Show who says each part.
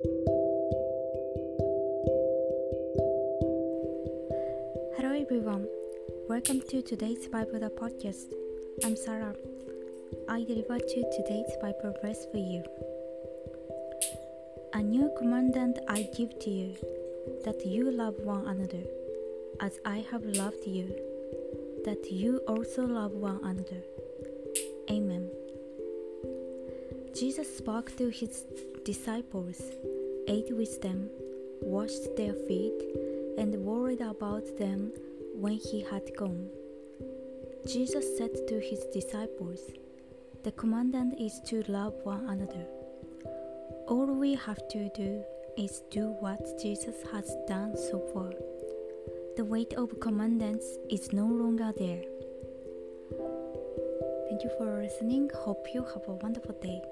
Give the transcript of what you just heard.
Speaker 1: Hello everyone, welcome to today's Bible podcast. I'm Sarah. I deliver to today's Bible verse for you. A new commandment I give to you, that you love one another, as I have loved you, that you also love one another. Amen. Jesus spoke to his disciples, ate with them, washed their feet, and worried about them when he had gone. Jesus said to his disciples, The commandment is to love one another. All we have to do is do what Jesus has done so far. The weight of commandments is no longer there. Thank you for listening. Hope you have a wonderful day.